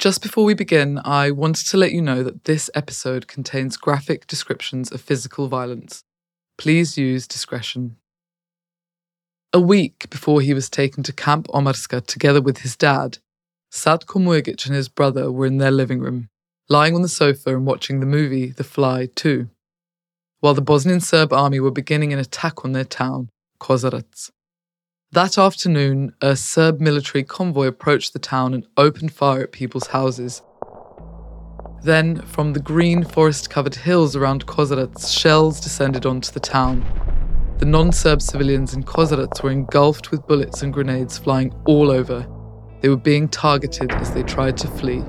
Just before we begin, I wanted to let you know that this episode contains graphic descriptions of physical violence. Please use discretion. A week before he was taken to Camp Omarska together with his dad, Satko Mujagić and his brother were in their living room, lying on the sofa and watching the movie The Fly 2, while the Bosnian Serb army were beginning an attack on their town, Kozarac. That afternoon, a Serb military convoy approached the town and opened fire at people's houses. Then, from the green forest covered hills around Kozarac, shells descended onto the town. The non Serb civilians in Kozarac were engulfed with bullets and grenades flying all over. They were being targeted as they tried to flee.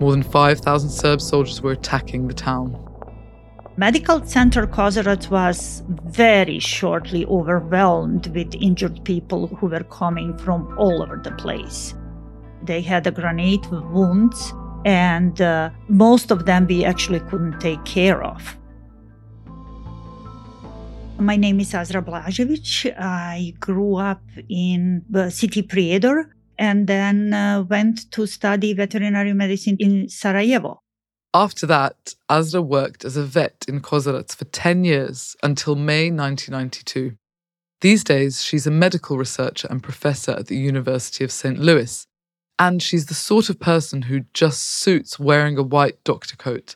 More than 5,000 Serb soldiers were attacking the town. Medical Center Kozarac was very shortly overwhelmed with injured people who were coming from all over the place. They had a grenade wounds, and uh, most of them we actually couldn't take care of. My name is Azra Blažević. I grew up in the city Prijedor and then uh, went to study veterinary medicine in Sarajevo. After that, Azra worked as a vet in Kozarac for 10 years until May 1992. These days, she's a medical researcher and professor at the University of St. Louis, and she's the sort of person who just suits wearing a white doctor coat.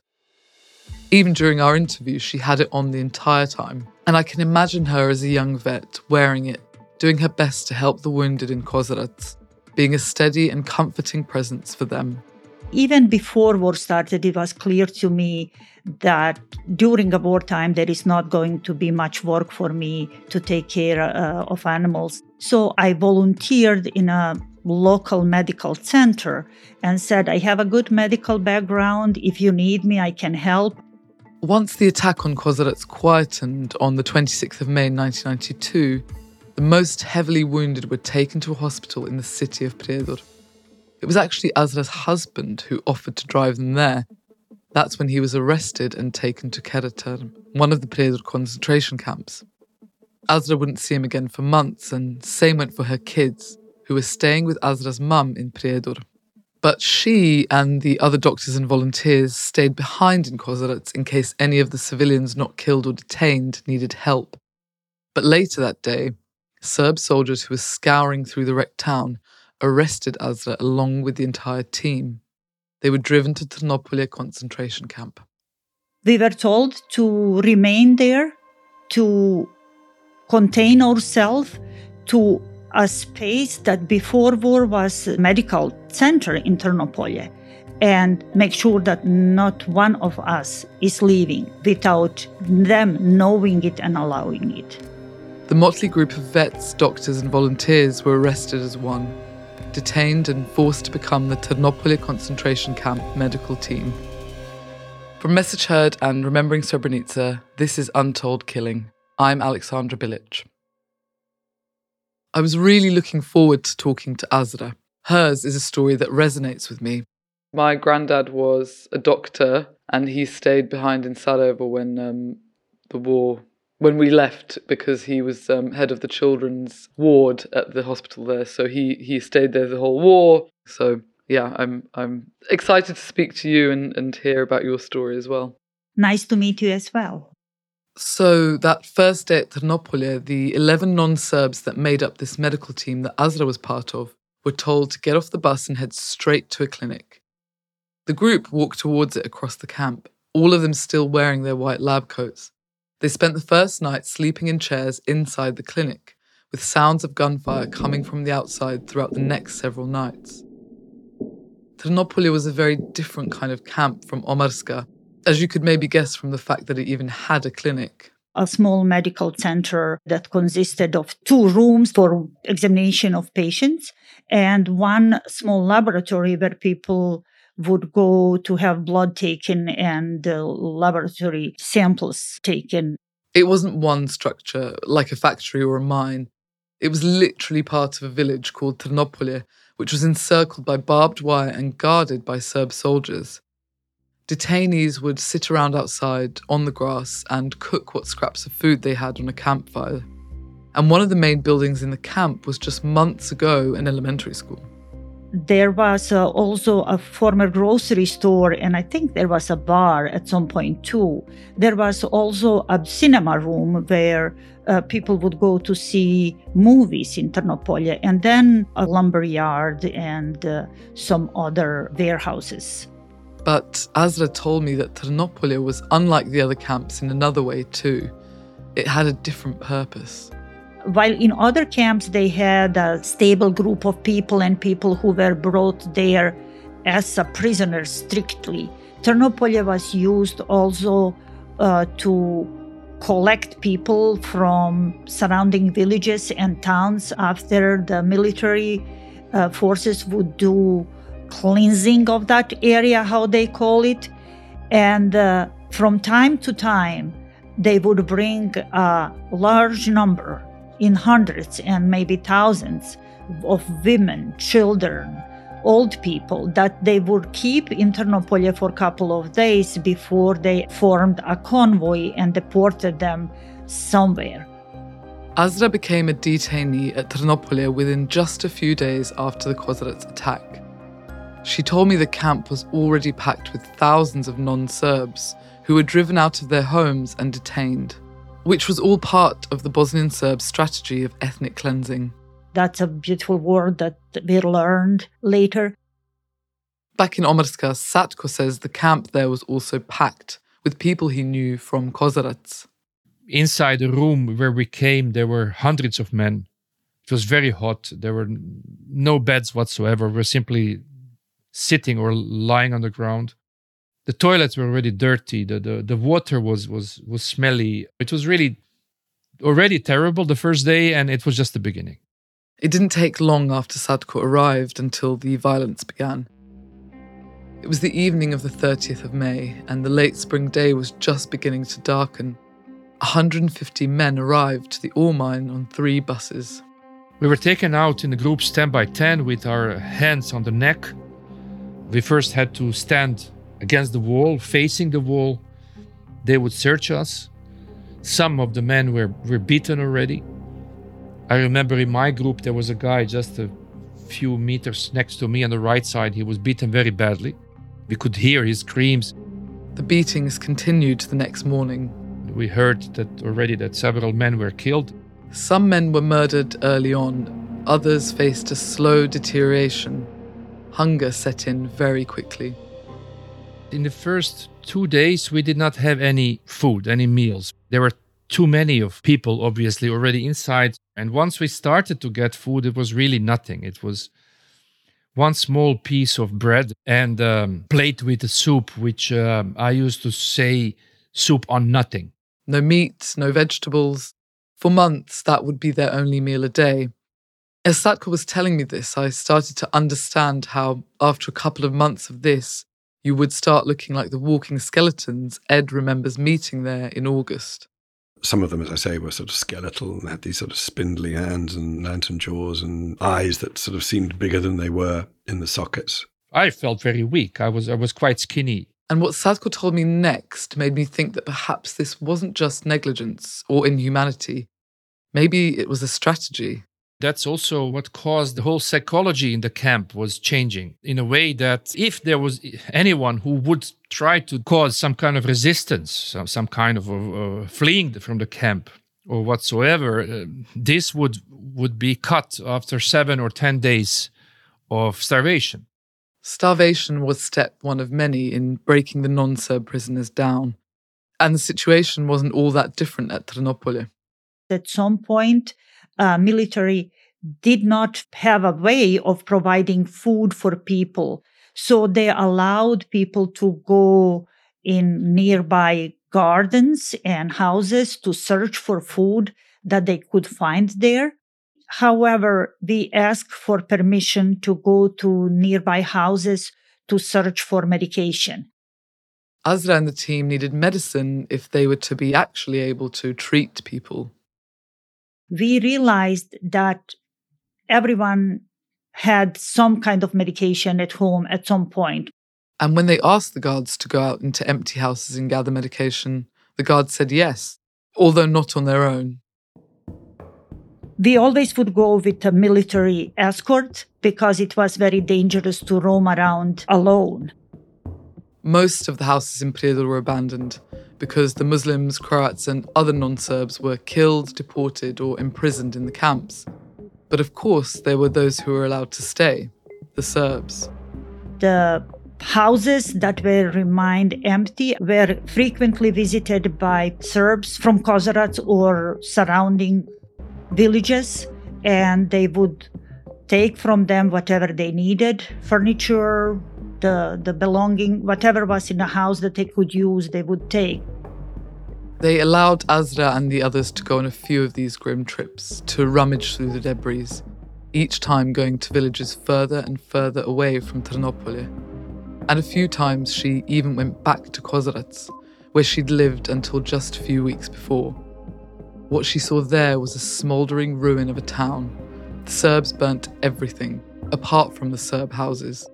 Even during our interview, she had it on the entire time, and I can imagine her as a young vet wearing it, doing her best to help the wounded in Kozarac, being a steady and comforting presence for them even before war started, it was clear to me that during a wartime there is not going to be much work for me to take care uh, of animals. So I volunteered in a local medical center and said, I have a good medical background. If you need me, I can help. Once the attack on Kozarac quietened on the 26th of May 1992, the most heavily wounded were taken to a hospital in the city of Prijedor. It was actually Azra's husband who offered to drive them there. That's when he was arrested and taken to Keraterm, one of the Prijedor concentration camps. Azra wouldn't see him again for months, and same went for her kids, who were staying with Azra's mum in Prijedor. But she and the other doctors and volunteers stayed behind in Kozarac in case any of the civilians not killed or detained needed help. But later that day, Serb soldiers who were scouring through the wrecked town arrested Azra along with the entire team. They were driven to Trnopolje concentration camp. We were told to remain there, to contain ourselves to a space that before war was a medical center in Trnopolje and make sure that not one of us is leaving without them knowing it and allowing it. The motley group of vets, doctors, and volunteers were arrested as one detained and forced to become the Trnopolje concentration camp medical team. From Message Heard and Remembering Srebrenica, this is Untold Killing. I'm Alexandra Bilic. I was really looking forward to talking to Azra. Hers is a story that resonates with me. My granddad was a doctor and he stayed behind in Sarajevo when um, the war when we left because he was um, head of the children's ward at the hospital there. So he he stayed there the whole war. So yeah, I'm I'm excited to speak to you and, and hear about your story as well. Nice to meet you as well. So that first day at Trnopolje, the 11 non-Serbs that made up this medical team that Azra was part of were told to get off the bus and head straight to a clinic. The group walked towards it across the camp, all of them still wearing their white lab coats. They spent the first night sleeping in chairs inside the clinic, with sounds of gunfire coming from the outside throughout the next several nights. Trnopolje was a very different kind of camp from Omarska, as you could maybe guess from the fact that it even had a clinic. A small medical center that consisted of two rooms for examination of patients and one small laboratory where people would go to have blood taken and uh, laboratory samples taken. It wasn't one structure like a factory or a mine. It was literally part of a village called Trnopolje, which was encircled by barbed wire and guarded by Serb soldiers. Detainees would sit around outside on the grass and cook what scraps of food they had on a campfire. And one of the main buildings in the camp was just months ago an elementary school. There was uh, also a former grocery store, and I think there was a bar at some point too. There was also a cinema room where uh, people would go to see movies in Trnopolje, and then a lumber yard and uh, some other warehouses. But Azra told me that Trnopolje was unlike the other camps in another way too. It had a different purpose. While in other camps they had a stable group of people and people who were brought there as a prisoner strictly, Trnopolje was used also uh, to collect people from surrounding villages and towns after the military uh, forces would do cleansing of that area, how they call it. And uh, from time to time, they would bring a large number in hundreds and maybe thousands of women, children, old people that they would keep in Trnopolje for a couple of days before they formed a convoy and deported them somewhere. Azra became a detainee at Trnopolje within just a few days after the Kozarac attack. She told me the camp was already packed with thousands of non Serbs who were driven out of their homes and detained which was all part of the Bosnian Serbs' strategy of ethnic cleansing. That's a beautiful word that we learned later. Back in Omarska, Satko says the camp there was also packed with people he knew from Kozarac. Inside the room where we came, there were hundreds of men. It was very hot. There were no beds whatsoever. We were simply sitting or lying on the ground the toilets were already dirty. The, the the water was was was smelly. It was really already terrible the first day and it was just the beginning. It didn't take long after Satko arrived until the violence began. It was the evening of the 30th of may and the late spring day was just beginning to darken. 150 men arrived to the ore mine on three buses. We were taken out in the groups 10 by 10 with our hands on the neck. We first had to stand against the wall, facing the wall. They would search us. Some of the men were, were beaten already. I remember in my group, there was a guy just a few meters next to me on the right side. He was beaten very badly. We could hear his screams. The beatings continued the next morning. We heard that already that several men were killed. Some men were murdered early on, others faced a slow deterioration. Hunger set in very quickly in the first two days, we did not have any food, any meals. There were too many of people, obviously, already inside. And once we started to get food, it was really nothing. It was one small piece of bread and a um, plate with a soup, which um, I used to say soup on nothing. No meat, no vegetables. For months, that would be their only meal a day. As Satko was telling me this, I started to understand how, after a couple of months of this, you would start looking like the walking skeletons Ed remembers meeting there in August. Some of them, as I say, were sort of skeletal and had these sort of spindly hands and lantern jaws and eyes that sort of seemed bigger than they were in the sockets. I felt very weak. I was I was quite skinny. And what Satko told me next made me think that perhaps this wasn't just negligence or inhumanity. Maybe it was a strategy that's also what caused the whole psychology in the camp was changing in a way that if there was anyone who would try to cause some kind of resistance some, some kind of uh, fleeing from the camp or whatsoever uh, this would would be cut after 7 or 10 days of starvation. Starvation was step one of many in breaking the non-serb prisoners down. And the situation wasn't all that different at Trnopolje at some point uh, military did not have a way of providing food for people. So they allowed people to go in nearby gardens and houses to search for food that they could find there. However, we asked for permission to go to nearby houses to search for medication. Azra and the team needed medicine if they were to be actually able to treat people we realized that everyone had some kind of medication at home at some point. And when they asked the guards to go out into empty houses and gather medication, the guards said yes, although not on their own. We always would go with a military escort because it was very dangerous to roam around alone. Most of the houses in Prijedor were abandoned because the Muslims, Croats, and other non Serbs were killed, deported, or imprisoned in the camps. But of course, there were those who were allowed to stay the Serbs. The houses that were remained empty were frequently visited by Serbs from Kozarac or surrounding villages, and they would take from them whatever they needed furniture, the, the belonging, whatever was in the house that they could use, they would take. They allowed Azra and the others to go on a few of these grim trips to rummage through the debris, each time going to villages further and further away from Trnopolje. And a few times she even went back to Kozarac, where she'd lived until just a few weeks before. What she saw there was a smouldering ruin of a town. The Serbs burnt everything, apart from the Serb houses.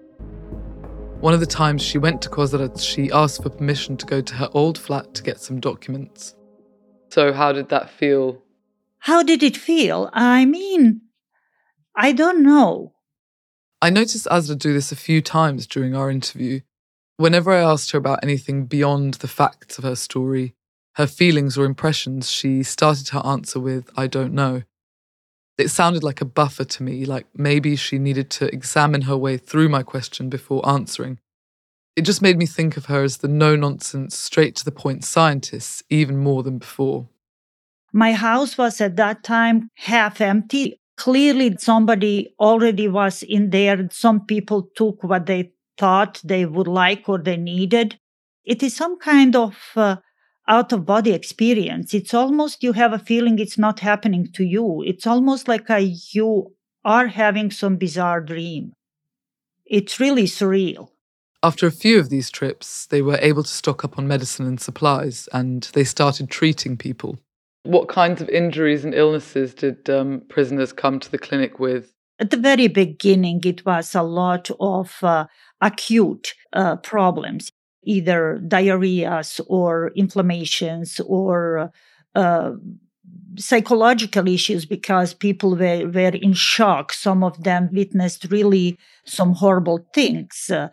One of the times she went to Kozarac, she asked for permission to go to her old flat to get some documents. So, how did that feel? How did it feel? I mean, I don't know. I noticed Azra do this a few times during our interview. Whenever I asked her about anything beyond the facts of her story, her feelings or impressions, she started her answer with, I don't know. It sounded like a buffer to me, like maybe she needed to examine her way through my question before answering. It just made me think of her as the no nonsense, straight to the point scientist, even more than before. My house was at that time half empty. Clearly, somebody already was in there. Some people took what they thought they would like or they needed. It is some kind of uh, out of body experience. It's almost you have a feeling it's not happening to you. It's almost like a, you are having some bizarre dream. It's really surreal. After a few of these trips, they were able to stock up on medicine and supplies, and they started treating people. What kinds of injuries and illnesses did um, prisoners come to the clinic with? At the very beginning, it was a lot of uh, acute uh, problems either diarrheas or inflammations or uh, psychological issues because people were, were in shock. Some of them witnessed really some horrible things. Uh,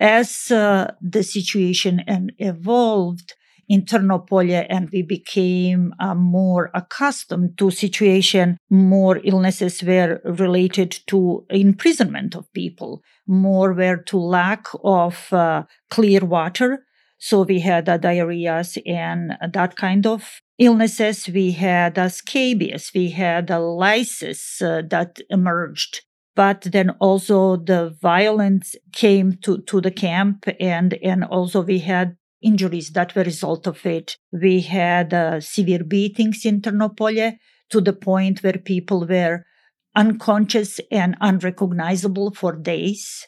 as uh, the situation and evolved, in Trnopolje and we became uh, more accustomed to situation more illnesses were related to imprisonment of people more were to lack of uh, clear water. So we had uh, diarrheas and that kind of illnesses. We had uh, scabies we had uh, lysis uh, that emerged. But then also the violence came to, to the camp and and also we had injuries that were a result of it. We had uh, severe beatings in Trnopolje to the point where people were unconscious and unrecognizable for days.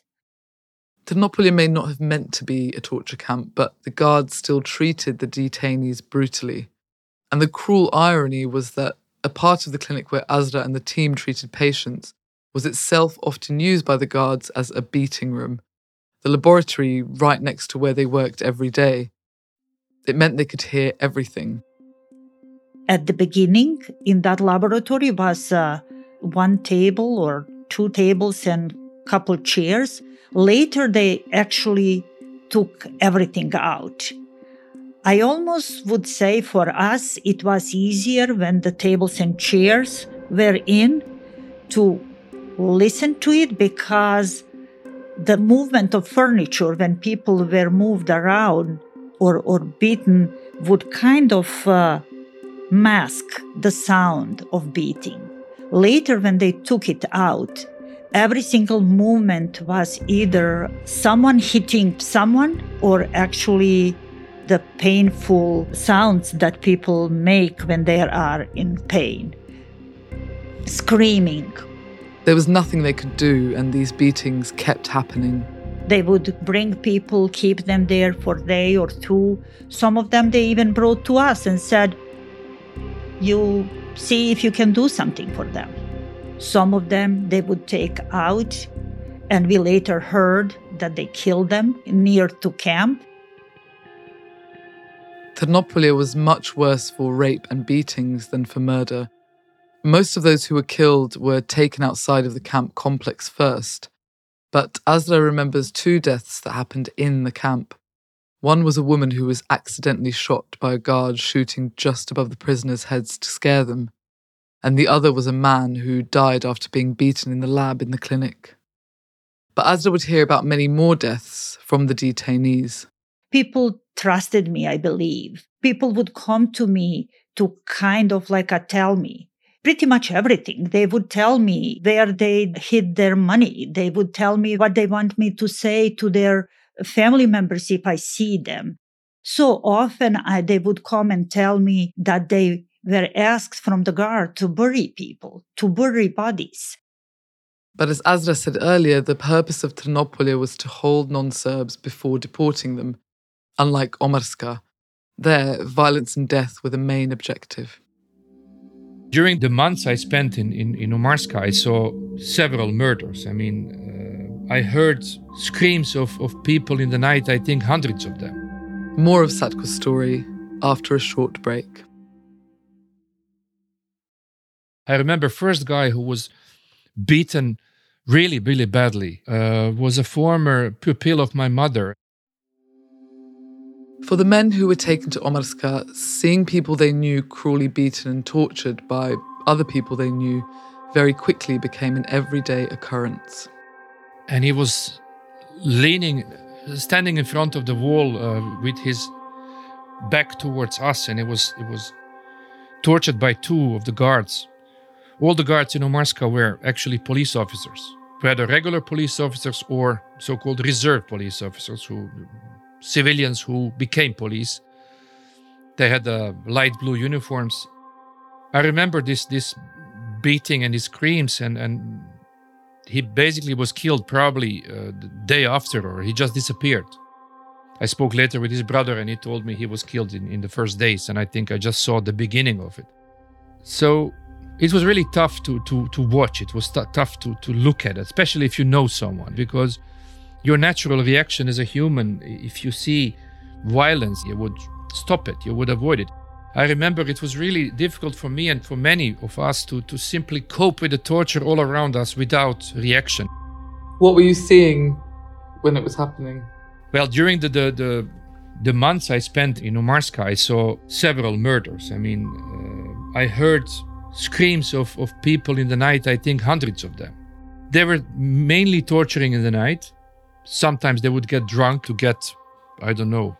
Trnopolje may not have meant to be a torture camp, but the guards still treated the detainees brutally. And the cruel irony was that a part of the clinic where Azra and the team treated patients was itself often used by the guards as a beating room, the laboratory right next to where they worked every day. It meant they could hear everything. At the beginning, in that laboratory was uh, one table or two tables and couple chairs. Later, they actually took everything out. I almost would say for us, it was easier when the tables and chairs were in to listen to it because the movement of furniture when people were moved around or, or beaten would kind of uh, mask the sound of beating. Later, when they took it out, every single movement was either someone hitting someone or actually the painful sounds that people make when they are in pain. Screaming, there was nothing they could do, and these beatings kept happening. They would bring people, keep them there for a day or two. Some of them they even brought to us and said, You see if you can do something for them. Some of them they would take out, and we later heard that they killed them near to camp. Trnopolje was much worse for rape and beatings than for murder. Most of those who were killed were taken outside of the camp complex first, but Azra remembers two deaths that happened in the camp. One was a woman who was accidentally shot by a guard shooting just above the prisoners' heads to scare them, and the other was a man who died after being beaten in the lab in the clinic. But Azra would hear about many more deaths from the detainees. People trusted me, I believe. People would come to me to kind of like a tell me pretty much everything. They would tell me where they hid their money. They would tell me what they want me to say to their family members if I see them. So often I, they would come and tell me that they were asked from the guard to bury people, to bury bodies. But as Azra said earlier, the purpose of Trnopolje was to hold non Serbs before deporting them, unlike Omarska. There, violence and death were the main objective. During the months I spent in, in, in Omarska, I saw several murders. I mean, uh, I heard screams of, of people in the night, I think hundreds of them. More of Satko's story after a short break. I remember first guy who was beaten really, really badly uh, was a former pupil of my mother. For the men who were taken to Omarska, seeing people they knew cruelly beaten and tortured by other people they knew very quickly became an everyday occurrence. And he was leaning, standing in front of the wall uh, with his back towards us, and it was it was tortured by two of the guards. All the guards in Omarska were actually police officers, whether regular police officers or so-called reserve police officers who civilians who became police. They had uh, light blue uniforms. I remember this this beating and his screams, and and he basically was killed probably uh, the day after, or he just disappeared. I spoke later with his brother, and he told me he was killed in, in the first days, and I think I just saw the beginning of it. So it was really tough to to to watch. It was t- tough to to look at, especially if you know someone, because your natural reaction as a human, if you see violence, you would stop it, you would avoid it. I remember it was really difficult for me and for many of us to, to simply cope with the torture all around us without reaction. What were you seeing when it was happening? Well, during the, the, the, the months I spent in Omarska, I saw several murders. I mean, uh, I heard screams of, of people in the night, I think hundreds of them. They were mainly torturing in the night. Sometimes they would get drunk to get, I don't know,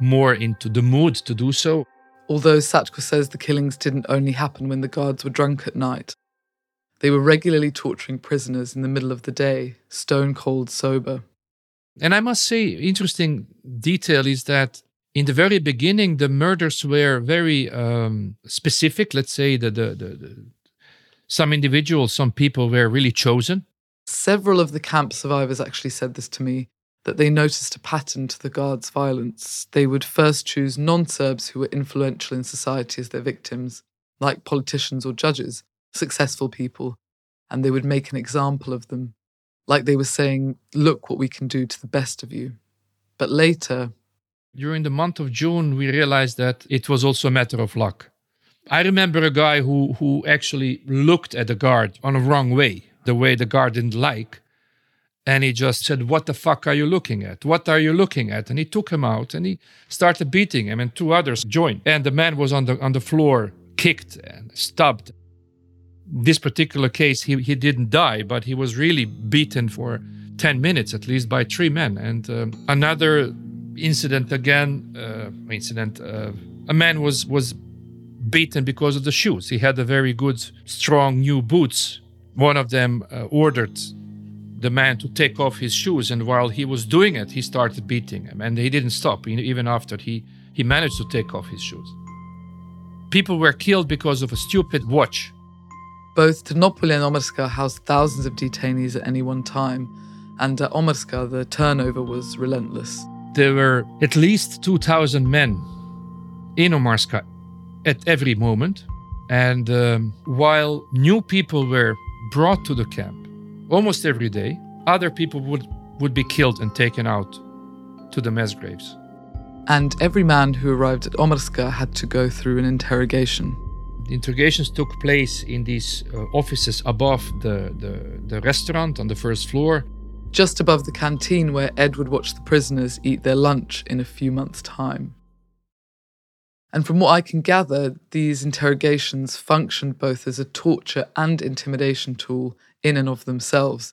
more into the mood to do so. Although Satko says the killings didn't only happen when the guards were drunk at night, they were regularly torturing prisoners in the middle of the day, stone cold sober. And I must say, interesting detail is that in the very beginning, the murders were very um, specific. Let's say that the, the, the, some individuals, some people were really chosen. Several of the camp survivors actually said this to me that they noticed a pattern to the guards' violence. They would first choose non Serbs who were influential in society as their victims, like politicians or judges, successful people, and they would make an example of them, like they were saying, Look what we can do to the best of you. But later, during the month of June, we realized that it was also a matter of luck. I remember a guy who, who actually looked at the guard on a wrong way the way the guard didn't like. And he just said, What the fuck are you looking at? What are you looking at? And he took him out and he started beating him, and two others joined. And the man was on the, on the floor, kicked and stabbed. This particular case, he, he didn't die, but he was really beaten for 10 minutes at least by three men. And uh, another incident again, uh, incident, uh, a man was, was beaten because of the shoes. He had a very good, strong new boots one of them uh, ordered the man to take off his shoes, and while he was doing it, he started beating him, and he didn't stop even after he he managed to take off his shoes. People were killed because of a stupid watch. Both Trnopolje and Omarska housed thousands of detainees at any one time, and at Omarska, the turnover was relentless. There were at least 2,000 men in Omarska at every moment. And um, while new people were brought to the camp almost every day. Other people would, would be killed and taken out to the mass graves. And every man who arrived at Omarska had to go through an interrogation. The interrogations took place in these uh, offices above the, the, the restaurant on the first floor. Just above the canteen where Ed would watch the prisoners eat their lunch in a few months' time. And from what I can gather, these interrogations functioned both as a torture and intimidation tool in and of themselves,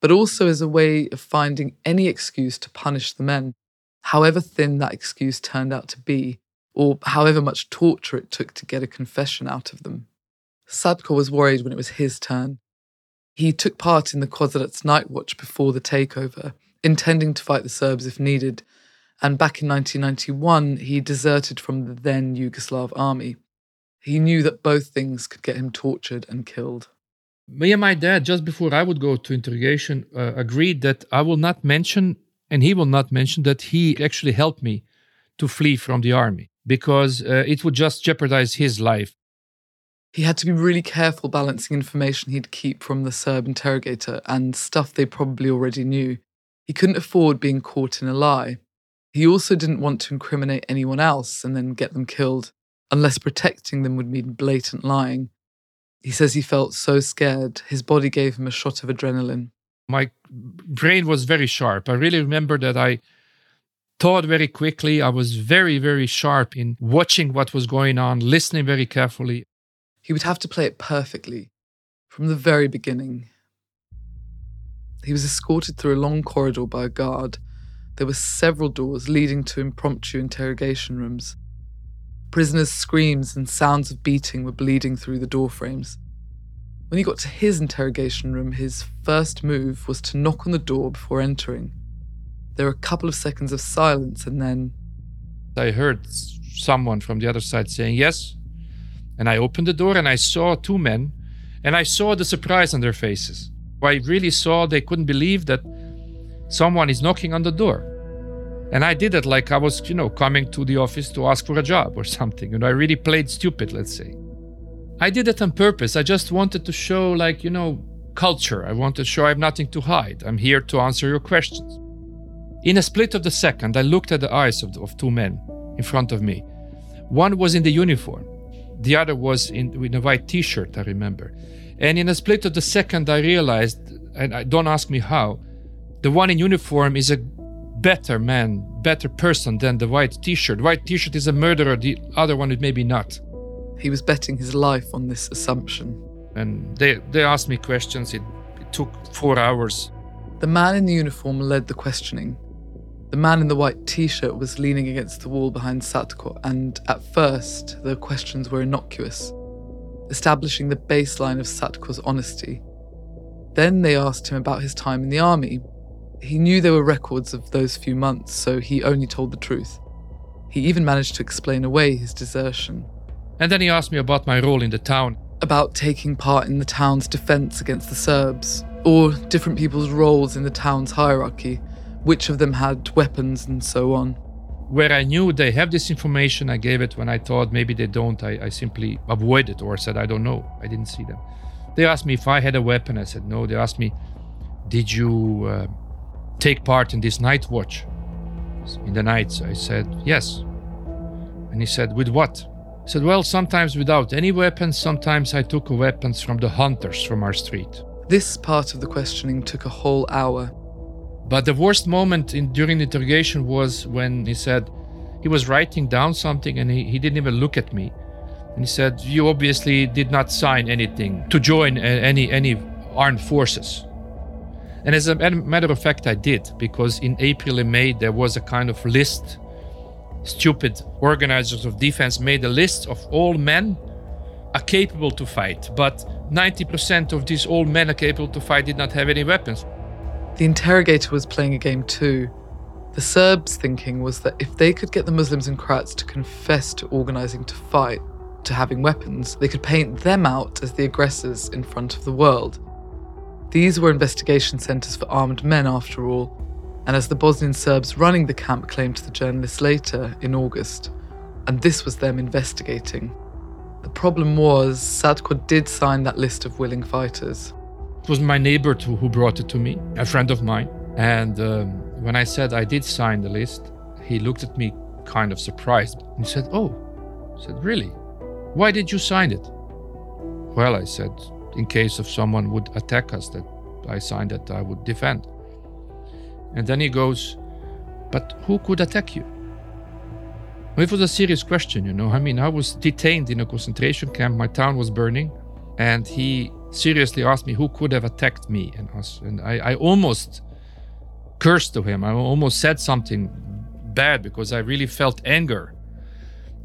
but also as a way of finding any excuse to punish the men, however thin that excuse turned out to be, or however much torture it took to get a confession out of them. Satko was worried when it was his turn. He took part in the Kozarac night watch before the takeover, intending to fight the Serbs if needed, and back in 1991 he deserted from the then Yugoslav army. He knew that both things could get him tortured and killed. Me and my dad, just before I would go to interrogation, uh, agreed that I will not mention, and he will not mention, that he actually helped me to flee from the army because uh, it would just jeopardize his life. He had to be really careful balancing information he'd keep from the Serb interrogator and stuff they probably already knew. He couldn't afford being caught in a lie. He also didn't want to incriminate anyone else and then get them killed, unless protecting them would mean blatant lying. He says he felt so scared, his body gave him a shot of adrenaline. My brain was very sharp. I really remember that I thought very quickly. I was very, very sharp in watching what was going on, listening very carefully. He would have to play it perfectly from the very beginning. He was escorted through a long corridor by a guard. There were several doors leading to impromptu interrogation rooms. Prisoners' screams and sounds of beating were bleeding through the door frames. When he got to his interrogation room, his first move was to knock on the door before entering. There were a couple of seconds of silence, and then. I heard someone from the other side saying yes. And I opened the door and I saw two men, and I saw the surprise on their faces. I really saw they couldn't believe that someone is knocking on the door. And I did it like I was, you know, coming to the office to ask for a job or something. And I really played stupid, let's say. I did it on purpose. I just wanted to show, like, you know, culture. I wanted to show I have nothing to hide. I'm here to answer your questions. In a split of the second, I looked at the eyes of, the, of two men in front of me. One was in the uniform, the other was in, in a white t shirt, I remember. And in a split of the second, I realized, and I, don't ask me how, the one in uniform is a better man, better person than the white t shirt. White t shirt is a murderer, the other one is maybe not. He was betting his life on this assumption. And they, they asked me questions. It, it took four hours. The man in the uniform led the questioning. The man in the white t shirt was leaning against the wall behind Satko, and at first, the questions were innocuous, establishing the baseline of Satko's honesty. Then they asked him about his time in the army. He knew there were records of those few months, so he only told the truth. He even managed to explain away his desertion. And then he asked me about my role in the town. About taking part in the town's defense against the Serbs, or different people's roles in the town's hierarchy which of them had weapons and so on. Where I knew they have this information, I gave it. When I thought maybe they don't, I, I simply avoided or said, I don't know. I didn't see them. They asked me if I had a weapon. I said, no. They asked me, did you uh, take part in this night watch in the nights? I said, yes. And he said, with what? I said, well, sometimes without any weapons, sometimes I took weapons from the hunters from our street. This part of the questioning took a whole hour. But the worst moment in, during the interrogation was when he said he was writing down something and he, he didn't even look at me. And he said, "You obviously did not sign anything to join any any armed forces." And as a matter of fact, I did because in April and May there was a kind of list. Stupid organizers of defense made a list of all men are capable to fight, but 90% of these old men are capable to fight did not have any weapons. The interrogator was playing a game too. The Serbs' thinking was that if they could get the Muslims and Croats to confess to organising to fight, to having weapons, they could paint them out as the aggressors in front of the world. These were investigation centres for armed men, after all, and as the Bosnian Serbs running the camp claimed to the journalists later in August, and this was them investigating. The problem was, Satko did sign that list of willing fighters. It was my neighbor who brought it to me, a friend of mine. And um, when I said I did sign the list, he looked at me kind of surprised. And said, Oh, I said, Really? Why did you sign it? Well, I said, in case if someone would attack us, that I signed that I would defend. And then he goes, But who could attack you? It was a serious question, you know. I mean, I was detained in a concentration camp, my town was burning, and he seriously asked me who could have attacked me and us. And I, I almost cursed to him. I almost said something bad because I really felt anger.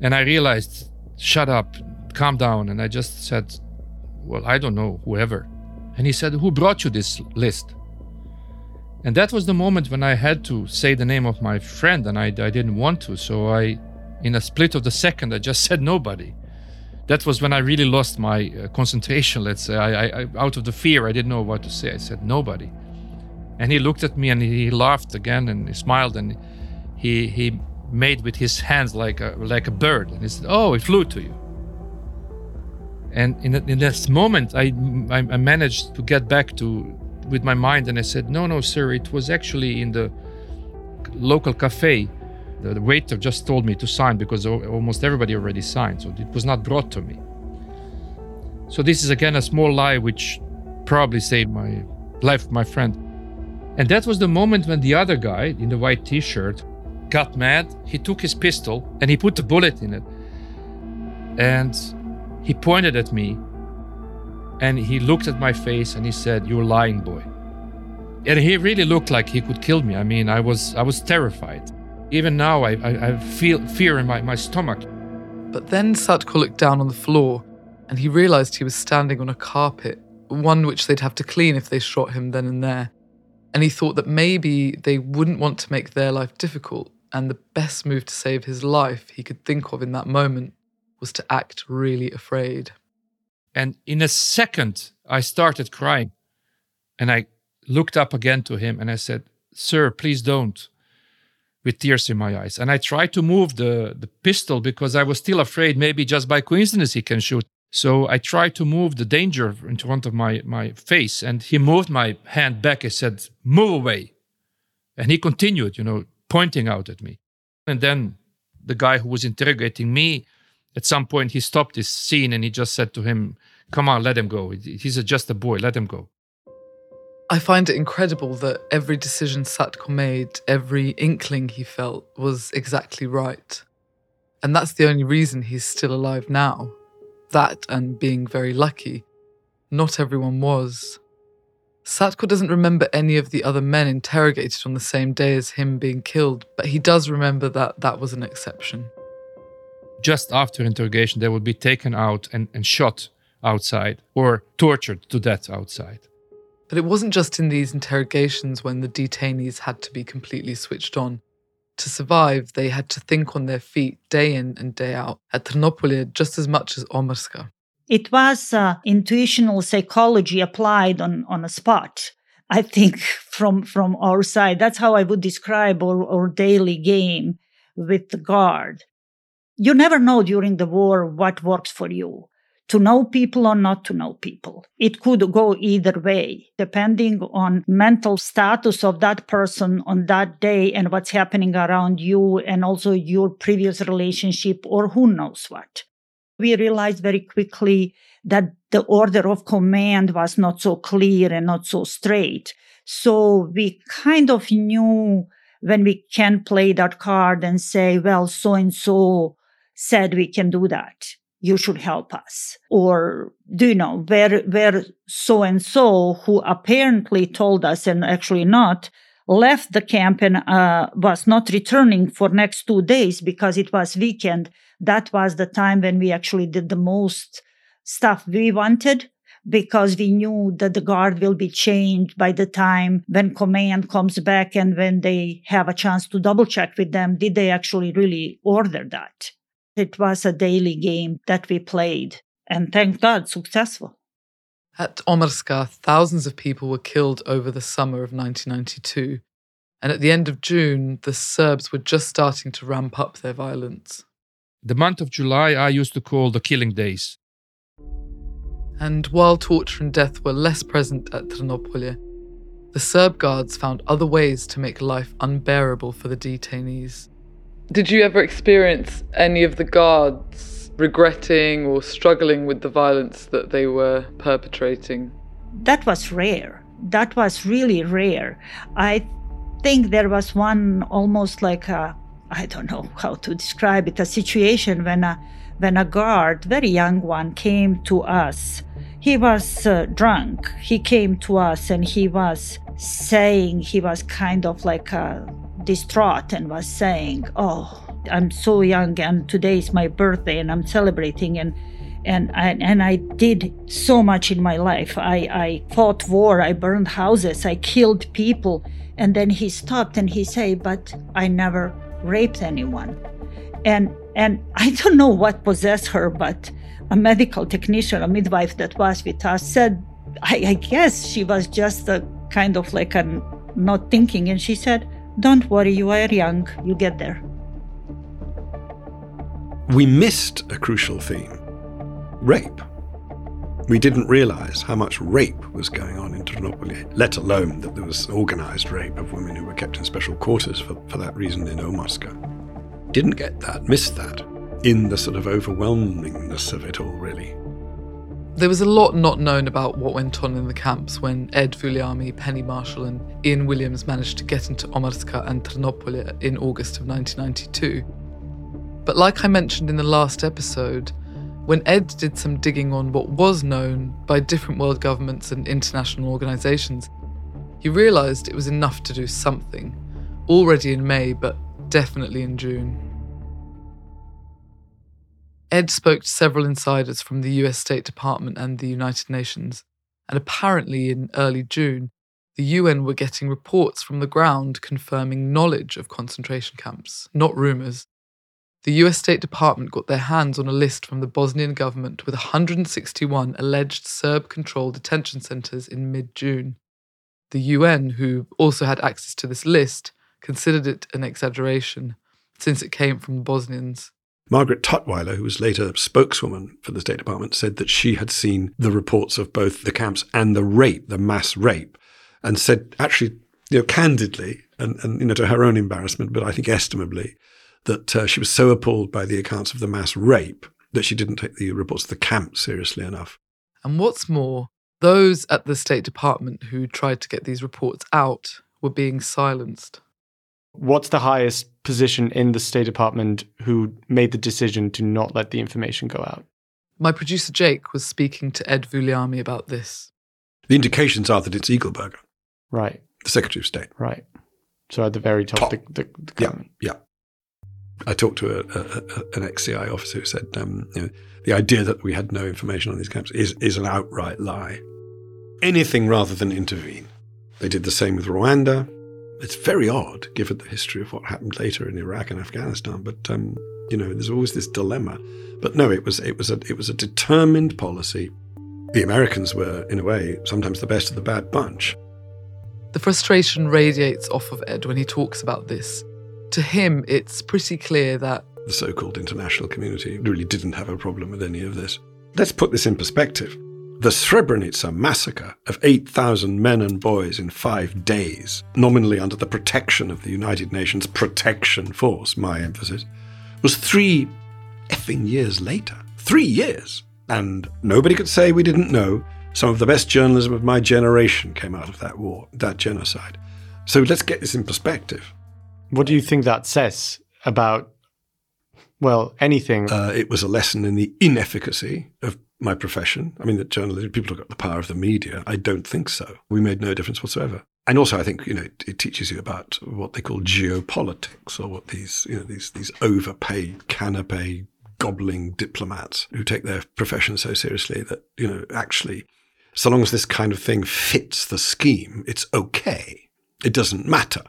And I realized, shut up, calm down. And I just said, well, I don't know, whoever. And he said, Who brought you this list? And that was the moment when I had to say the name of my friend, and I, I didn't want to. So I, in a split of the second, I just said nobody. That was when I really lost my uh, concentration, let's say. I, I, out of the fear, I didn't know what to say. I said nobody. And he looked at me and he laughed again and he smiled and he, he made with his hands like a, like a bird. And he said, Oh, it flew to you. And in, in this moment, I, I, managed to get back to with my mind, and I said, "No, no, sir. It was actually in the local cafe. The, the waiter just told me to sign because almost everybody already signed, so it was not brought to me." So this is again a small lie which probably saved my life, my friend. And that was the moment when the other guy in the white T-shirt got mad. He took his pistol and he put a bullet in it. And he pointed at me and he looked at my face and he said, You're lying, boy. And he really looked like he could kill me. I mean, I was I was terrified. Even now I, I, I feel fear in my, my stomach. But then Satko looked down on the floor and he realized he was standing on a carpet, one which they'd have to clean if they shot him then and there. And he thought that maybe they wouldn't want to make their life difficult, and the best move to save his life he could think of in that moment was to act really afraid. And in a second, I started crying. And I looked up again to him and I said, Sir, please don't, with tears in my eyes. And I tried to move the, the pistol because I was still afraid maybe just by coincidence he can shoot. So I tried to move the danger in front of my, my face. And he moved my hand back and said, Move away. And he continued, you know, pointing out at me. And then the guy who was interrogating me at some point he stopped this scene and he just said to him, Come on, let him go. He's just a boy, let him go. I find it incredible that every decision Satko made, every inkling he felt was exactly right. And that's the only reason he's still alive now. That and being very lucky. Not everyone was. Satko doesn't remember any of the other men interrogated on the same day as him being killed, but he does remember that that was an exception just after interrogation, they would be taken out and, and shot outside or tortured to death outside. But it wasn't just in these interrogations when the detainees had to be completely switched on. To survive, they had to think on their feet day in and day out at Trnopolje just as much as Omarska. It was uh, intuitional psychology applied on, on a spot. I think from from our side, that's how I would describe our, our daily game with the guard you never know during the war what works for you to know people or not to know people. It could go either way, depending on mental status of that person on that day and what's happening around you and also your previous relationship or who knows what. We realized very quickly that the order of command was not so clear and not so straight. So we kind of knew when we can play that card and say, well, so and so said we can do that. You should help us. Or do you know where, where so and so who apparently told us and actually not left the camp and uh, was not returning for next two days because it was weekend. That was the time when we actually did the most stuff we wanted because we knew that the guard will be changed by the time when command comes back and when they have a chance to double check with them. Did they actually really order that? It was a daily game that we played, and thank God, successful. At Omarska, thousands of people were killed over the summer of 1992, and at the end of June, the Serbs were just starting to ramp up their violence. The month of July I used to call the killing days. And while torture and death were less present at Trnopolje, the Serb guards found other ways to make life unbearable for the detainees. Did you ever experience any of the guards regretting or struggling with the violence that they were perpetrating? That was rare. That was really rare. I think there was one almost like a, I don't know how to describe it, a situation when a, when a guard, very young one, came to us. He was uh, drunk. He came to us and he was saying, he was kind of like a distraught and was saying, Oh, I'm so young and today is my birthday and I'm celebrating and and I, and I did so much in my life. I, I fought war, I burned houses, I killed people. And then he stopped and he said, But I never raped anyone. And and I don't know what possessed her, but a medical technician, a midwife that was with us said, I, I guess she was just a kind of like a not thinking. And she said, Don't worry, you are young, you get there. We missed a crucial theme rape. We didn't realize how much rape was going on in Trnopolje, let alone that there was organized rape of women who were kept in special quarters for, for that reason in Omarska. Didn't get that, missed that, in the sort of overwhelmingness of it all, really. There was a lot not known about what went on in the camps when Ed Vulliamy, Penny Marshall, and Ian Williams managed to get into Omarska and Trnopolje in August of 1992. But like I mentioned in the last episode, when Ed did some digging on what was known by different world governments and international organisations, he realised it was enough to do something, already in May, but definitely in June. Ed spoke to several insiders from the US State Department and the United Nations, and apparently in early June, the UN were getting reports from the ground confirming knowledge of concentration camps, not rumours. The US State Department got their hands on a list from the Bosnian government with 161 alleged Serb controlled detention centres in mid June. The UN, who also had access to this list, considered it an exaggeration, since it came from the Bosnians. Margaret Tutwiler, who was later spokeswoman for the State Department, said that she had seen the reports of both the camps and the rape, the mass rape, and said actually, you know, candidly, and, and you know, to her own embarrassment, but I think estimably, that uh, she was so appalled by the accounts of the mass rape that she didn't take the reports of the camp seriously enough. And what's more, those at the State Department who tried to get these reports out were being silenced. What's the highest position in the State Department who made the decision to not let the information go out? My producer Jake was speaking to Ed Vulliamy about this. The indications are that it's Eagleburger, Right, the Secretary of State. right. So at the very top, Top. The, the, the Yeah, yeah. I talked to a, a, a, an ex-CI officer who said, um, you know, the idea that we had no information on these camps is, is an outright lie. Anything rather than intervene. They did the same with Rwanda. It's very odd, given the history of what happened later in Iraq and Afghanistan. But um, you know, there's always this dilemma. But no, it was it was a it was a determined policy. The Americans were, in a way, sometimes the best of the bad bunch. The frustration radiates off of Ed when he talks about this. To him, it's pretty clear that the so called international community really didn't have a problem with any of this. Let's put this in perspective. The Srebrenica massacre of 8,000 men and boys in five days, nominally under the protection of the United Nations Protection Force, my emphasis, was three effing years later. Three years! And nobody could say we didn't know. Some of the best journalism of my generation came out of that war, that genocide. So let's get this in perspective. What do you think that says about, well, anything? Uh, it was a lesson in the inefficacy of my profession. I mean, that journalism, people talk about the power of the media. I don't think so. We made no difference whatsoever. And also, I think you know it, it teaches you about what they call geopolitics, or what these you know these these overpaid canapé gobbling diplomats who take their profession so seriously that you know actually, so long as this kind of thing fits the scheme, it's okay. It doesn't matter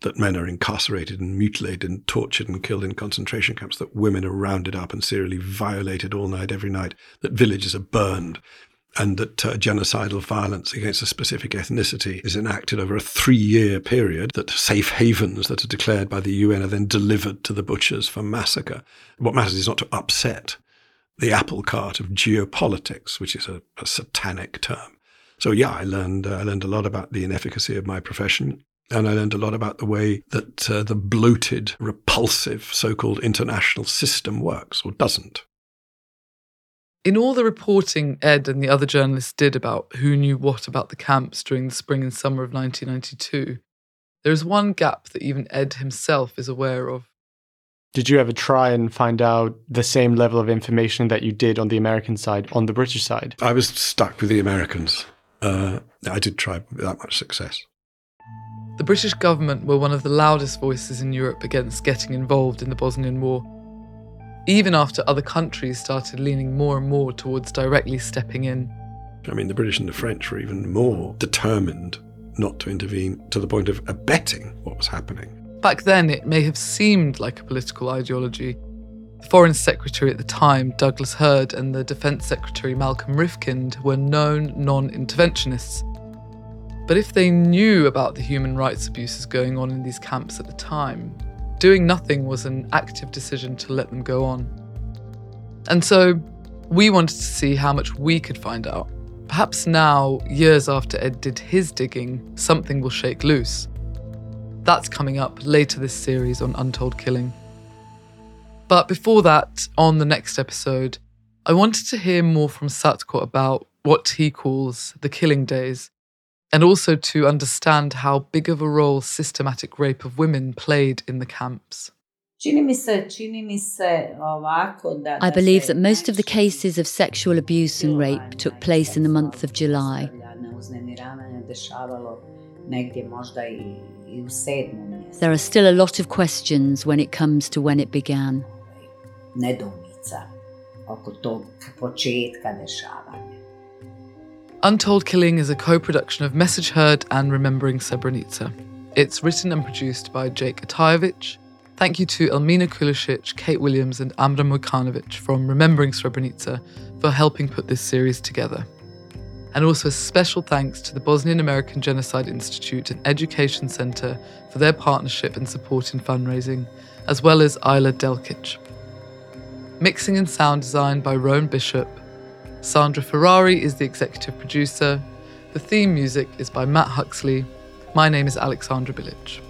that men are incarcerated and mutilated and tortured and killed in concentration camps, that women are rounded up and serially violated all night, every night, that villages are burned, and that uh, genocidal violence against a specific ethnicity is enacted over a three year period, that safe havens that are declared by the UN are then delivered to the butchers for massacre. What matters is not to upset the apple cart of geopolitics, which is a, a satanic term. So yeah, I learned uh, I learned a lot about the inefficacy of my profession. And I learned a lot about the way that uh, the bloated, repulsive so called international system works or doesn't. In all the reporting Ed and the other journalists did about who knew what about the camps during the spring and summer of 1992, there is one gap that even Ed himself is aware of. Did you ever try and find out the same level of information that you did on the American side, on the British side? I was stuck with the Americans. Uh, I did try without much success. The British government were one of the loudest voices in Europe against getting involved in the Bosnian War, even after other countries started leaning more and more towards directly stepping in. I mean, the British and the French were even more determined not to intervene to the point of abetting what was happening. Back then, it may have seemed like a political ideology. The Foreign Secretary at the time, Douglas Hurd, and the Defence Secretary, Malcolm Rifkind, were known non interventionists. But if they knew about the human rights abuses going on in these camps at the time, doing nothing was an active decision to let them go on. And so we wanted to see how much we could find out. Perhaps now, years after Ed did his digging, something will shake loose. That's coming up later this series on Untold Killing. But before that, on the next episode, I wanted to hear more from Satko about what he calls the killing days and also to understand how big of a role systematic rape of women played in the camps. I believe that most of the cases of sexual abuse and rape took place in the month of July. There are still a lot of questions when it comes to when it began. Untold Killing is a co production of Message Heard and Remembering Srebrenica. It's written and produced by Jake Atajevic. Thank you to Elmina Kulisic, Kate Williams, and Amra Mukanovic from Remembering Srebrenica for helping put this series together. And also a special thanks to the Bosnian American Genocide Institute and Education Centre for their partnership and support in fundraising, as well as Isla Delkic. Mixing and sound design by Rowan Bishop Sandra Ferrari is the executive producer. The theme music is by Matt Huxley. My name is Alexandra Bilic.